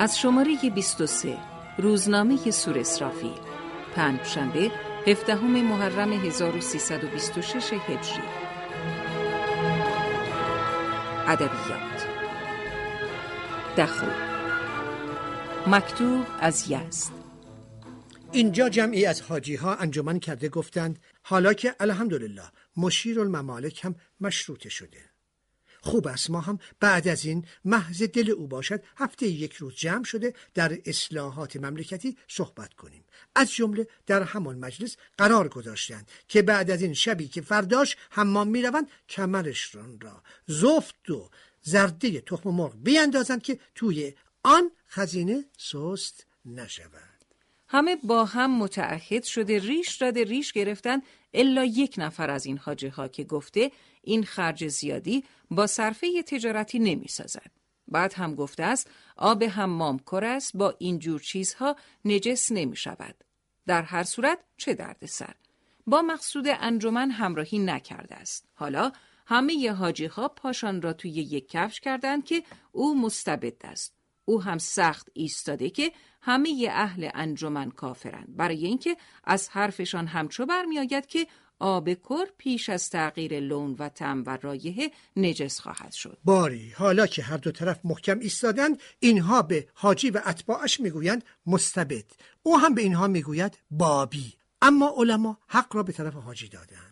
از شماره 23 روزنامه سور اسرافیل. پنجشنبه 17 محرم 1326 هجری. ادبیات. دخو مکتوب از یزد. اینجا جمعی از حاجی ها انجمن کرده گفتند حالا که الحمدلله مشیر الممالک هم مشروطه شده. خوب است. ما هم بعد از این محض دل او باشد. هفته یک روز جمع شده در اصلاحات مملکتی صحبت کنیم. از جمله در همان مجلس قرار گذاشتند که بعد از این شبی که فرداش حمام می‌روند کمرشان را زفت و زرده تخم مرغ بیاندازند که توی آن خزینه سست نشود. همه با هم متعهد شده ریش داده ریش گرفتن الا یک نفر از این حاجه ها که گفته این خرج زیادی با صرفه تجارتی نمی سازد. بعد هم گفته است آب حمام کر است با این جور چیزها نجس نمی شود. در هر صورت چه درد سر. با مقصود انجمن همراهی نکرده است. حالا همه حاجی ها پاشان را توی یک کفش کردند که او مستبد است. او هم سخت ایستاده که همه اهل انجمن کافرند برای اینکه از حرفشان همچو برمیآید که آب کر پیش از تغییر لون و تم و رایه نجس خواهد شد. باری حالا که هر دو طرف محکم ایستادند اینها به حاجی و اتباعش می‌گویند مستبد. او هم به اینها می‌گوید بابی. اما علما حق را به طرف حاجی دادند.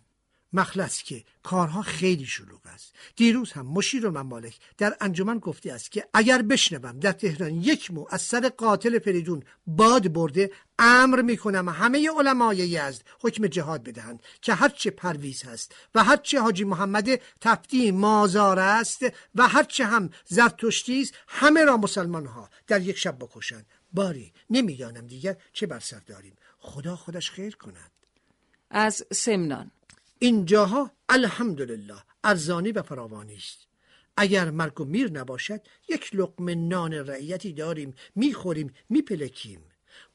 مخلص که کارها خیلی شلوغ است. دیروز هم مشیر و ممالک در انجمن گفته است که اگر بشنوم در تهران یک مو از سر قاتل فریدون باد برده امر می‌کنم همه علمای یزد حکم جهاد بدهند که هرچه پرویز هست و هرچه حاجی محمد تفتی مازار است و هرچه هم زرتشتی است همه را مسلمان ها در یک شب بکشند. باری نمی‌دانم دیگر چه بر سر داریم. خدا خودش خیر کند. از سمنان. اینجاها الحمدلله ارزانی و فراوانی است. اگر مرگ و میر نباشد یک لقمه نان رعیتی داریم می‌خوریم میپلکیم.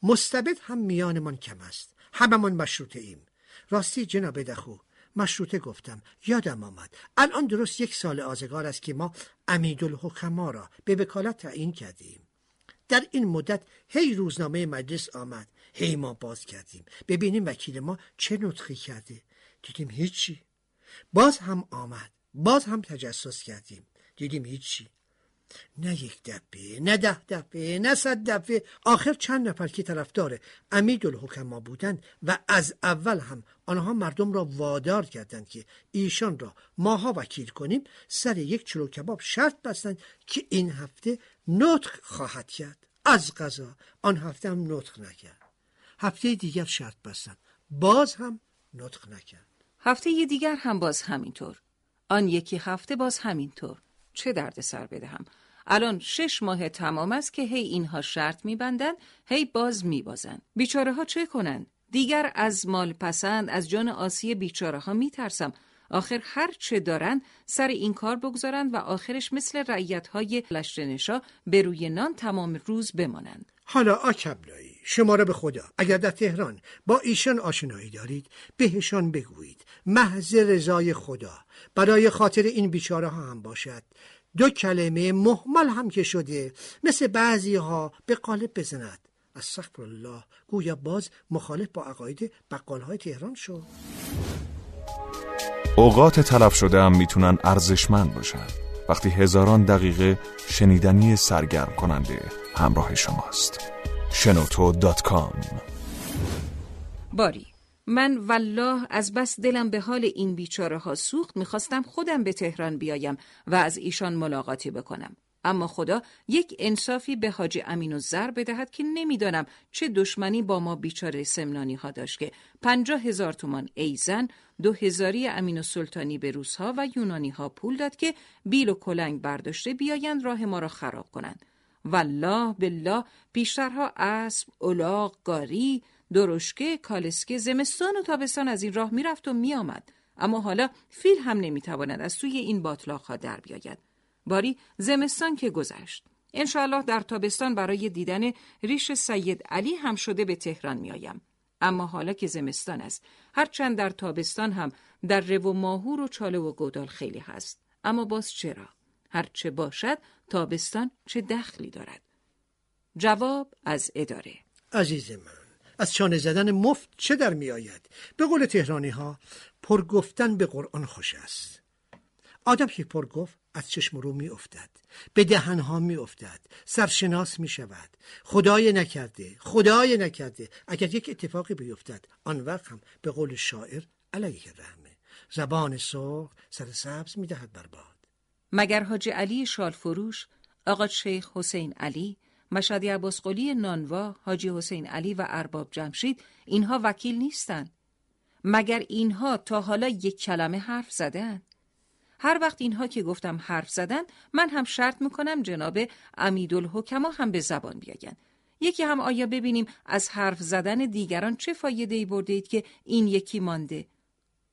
مستبد هم میانمان کم است. هممون مشروطه ایم. راستی جناب دخو مشروطه گفتم یادم آمد. الان درست یک سال آزگار است که ما امیدالحکما را به وکالت تعیین کردیم. در این مدت هی روزنامه مجلس آمد. هی ما باز کردیم. ببینیم وکیل ما چه نطخی کرده. دیدیم هیچی. باز هم آمد. باز هم تجسس کردیم. دیدیم هیچی. نه یک دفعه نه ده دفعه نه صد دفعه. آخر چند نفر که طرفدار امید الحکما بودند و از اول هم آنها مردم را وادار کردند که ایشان را ماها وکیل کنیم سر یک چلو کباب شرط بستند که این هفته نطق خواهد کرد. از غذا آن هفته هم نطق نکرد. هفته دیگر شرط بستند. باز هم نطق نکرد. هفته ی دیگر هم باز همینطور. آن یکی هفته باز همینطور. چه درد سر بدهم؟ الان شش ماه تمام است که هی اینها شرط میبندند هی باز میبازند بیچاره ها چه کنند دیگر از مال پسند از جان آسی بیچاره ها میترسم آخر هر چه دارند سر این کار بگذارند و آخرش مثل رعیت های لشتنشا به روی نان تمام روز بمانند حالا آکبلایی شما را به خدا. اگر در تهران با ایشان آشنایی دارید بهشان بگویید. محض رضای خدا. برای خاطر این بیچاره ها هم باشد. دو کلمه محمل هم که شده مثل بعضی ها به قالب بزند. از الله گویا باز مخالف با عقاید بقال های تهران شد. اوقات تلف شده هم می‌تونن ارزشمند باشن. وقتی هزاران دقیقه شنیدنی سرگرم کننده همراه شماست. شنوتو dot com. باری من والله از بس دلم به حال این بیچاره ها سوخت می‌خواستم خودم به تهران بیایم و از ایشان ملاقاتی بکنم. اما خدا یک انصافی به حاج امین‌الضرب بدهد که نمی‌دانم چه دشمنی با ما بیچاره سمنانی ها داشت که پنجاه هزار تومان ایزن دو هزاری امین و سلطانی به روس ها و یونانی ها پول داد که بیل و کلنگ برداشته بیایند راه ما را خراب کنند. والله بالله بیشترها اسب، الاغ، گاری، درشکه، کالسکه، زمستان و تابستان از این راه می‌رفت و میآمد. اما حالا فیل هم نمی‌تواند از توی این باطلاق ها در بیاید. باری زمستان که گذشت. انشاءالله در تابستان برای دیدن ریش سید علی هم شده به تهران میآیم. اما حالا که زمستان است هرچند در تابستان هم در و ماهور و چاله و گودال خیلی هست اما باز چرا هرچه باشد تابستان چه دخلی دارد. جواب از اداره. عزیز من از چانه زدن مفت چه در می آید؟ به قول تهرانی ها پر گفتن به قرآن خوش است. آدم که پر گفت از چشم رو می افتد. به دهنها می افتد. سرشناس می شود. خدای نکرده خدای نکرده. اگر یک اتفاقی بیفتد آن وقت هم به قول شاعر علیه رحمه زبان سرخ سر سبز می دهد برباد مگر حاج علی شال فروش آقا شیخ حسین علی مشادی عباسقلی نانوا حاجی حسین علی و ارباب جمشید اینها وکیل نیستند. مگر اینها تا حالا یک کلمه حرف زدن؟ هر وقت اینها که گفتم حرف زدن من هم شرط می‌کنم جناب امیدالحکما هم به زبان بیاین. یکی هم آیا ببینیم از حرف زدن دیگران چه فایده ای برده اید که این یکی مانده؟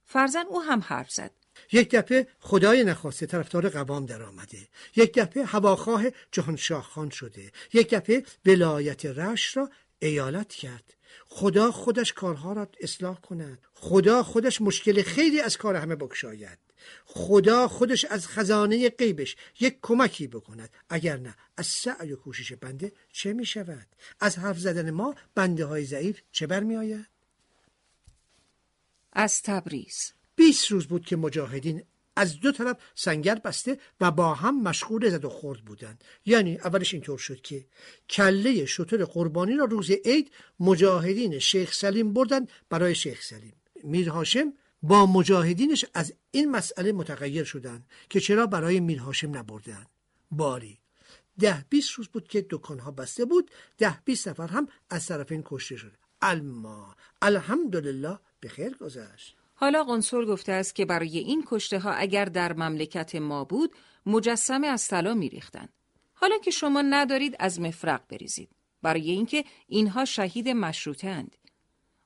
فرزن او هم حرف زد. یک دفعه خدای نخواسته طرفدار قوام در آمده. یک دفعه هواخواه جهانشاه خان شده. یک دفعه ولایت رش را ایالت کرد. خدا خودش کارها را اصلاح کند. خدا خودش مشکل خیلی از کار همه بکشاید. خدا خودش از خزانه قیبش یک کمکی بکند. اگر نه از سعی و کوشش بنده چه می شود؟ از حرف زدن ما بنده های ضعیف چه برمی آید از تبریز. 20 روز بود که مجاهدین از دو طرف سنگر بسته و با هم مشغول زد و خورد بودند. یعنی اولش اینطور شد که کله شطور قربانی را روز عید مجاهدین شیخ سلیم بردن برای شیخ سلیم. میر هاشم با مجاهدینش از این مسئله متغیر شدند که چرا برای میر هاشم نبردن باری. ده بیست روز بود که دکانها بسته بود ده بیست نفر هم از طرفین کشته شد اما الحمدلله به خیر گذشت. حالا قنصل گفته است که برای این کشته ها اگر در مملکت ما بود مجسمه از طلا میریختند. حالا که شما ندارید از مفرق بریزید برای اینکه اینها شهید مشروطه اند.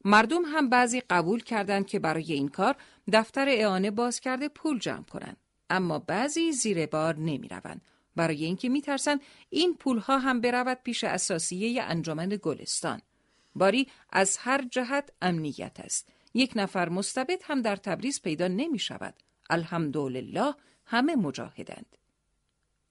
مردم هم بعضی قبول کردند که برای این کار دفتر اعانه باز کرده پول جمع کنند. اما بعضی زیر بار نمی روند. برای اینکه میترسند این پولها هم برود پیش اساسیه انجمن گلستان. باری از هر جهت امنیت است. یک نفر مستبد هم در تبریز پیدا نمی شود. الحمدلله همه مجاهدند.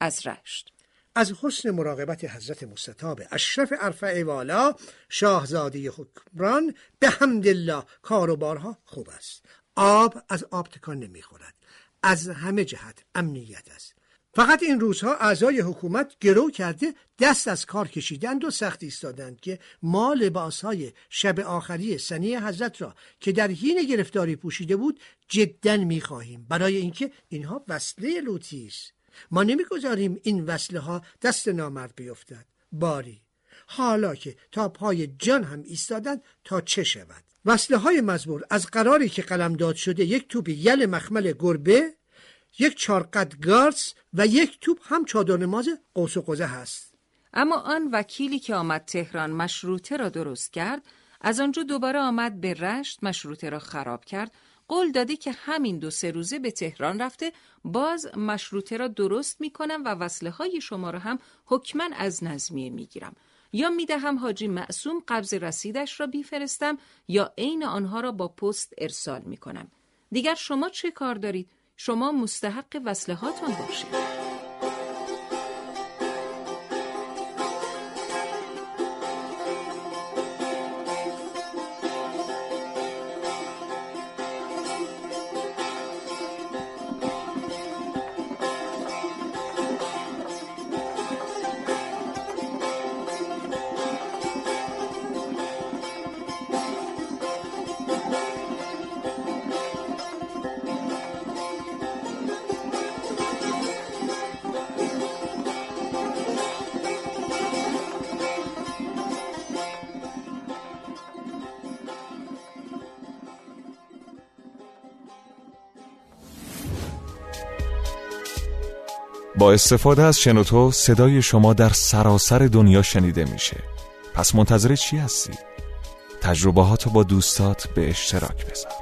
از رشت از حسن مراقبت حضرت مستطاب اشرف ارفع والا شاهزاده حکمران به حمدالله کار و بارها خوب است آب از آب تکان نمی‌خورد از همه جهت امنیت است فقط این روزها اعضای حکومت گرو کرده دست از کار کشیدند و سخت ایستادند که ما لباسهای شب آخری سنی حضرت را که در حین گرفتاری پوشیده بود جدا می‌خواهیم. برای اینکه اینها وصله لوتی است. ما نمی‌گذاریم این وصله ها دست نامرد بیفتد. باری. حالا که تا پای جان هم ایستادند تا چه شود؟ وصله های مزبور از قراری که قلمداد شده یک توپ یل مخمل گربه یک چارقد گارس و یک توپ هم چادر نماز قوس و قزه هست اما آن وکیلی که آمد تهران مشروطه را درست کرد از آنجا دوباره آمد به رشت مشروطه را خراب کرد قول دادی که همین دو سه روزه به تهران رفته باز مشروطه را درست می کنم و وصله های شما را هم حکمن از نظمیه می گیرم. یا می دهم حاجی معصوم قبض رسیدش را بیفرستم یا عین آنها را با پست ارسال می کنم. دیگر شما چه کار دارید؟ شما مستحق وصله هاتان باشید. با استفاده از شنوتو صدای شما در سراسر دنیا شنیده میشه پس منتظر چی هستی؟ تجربه با دوستات به اشتراک بذار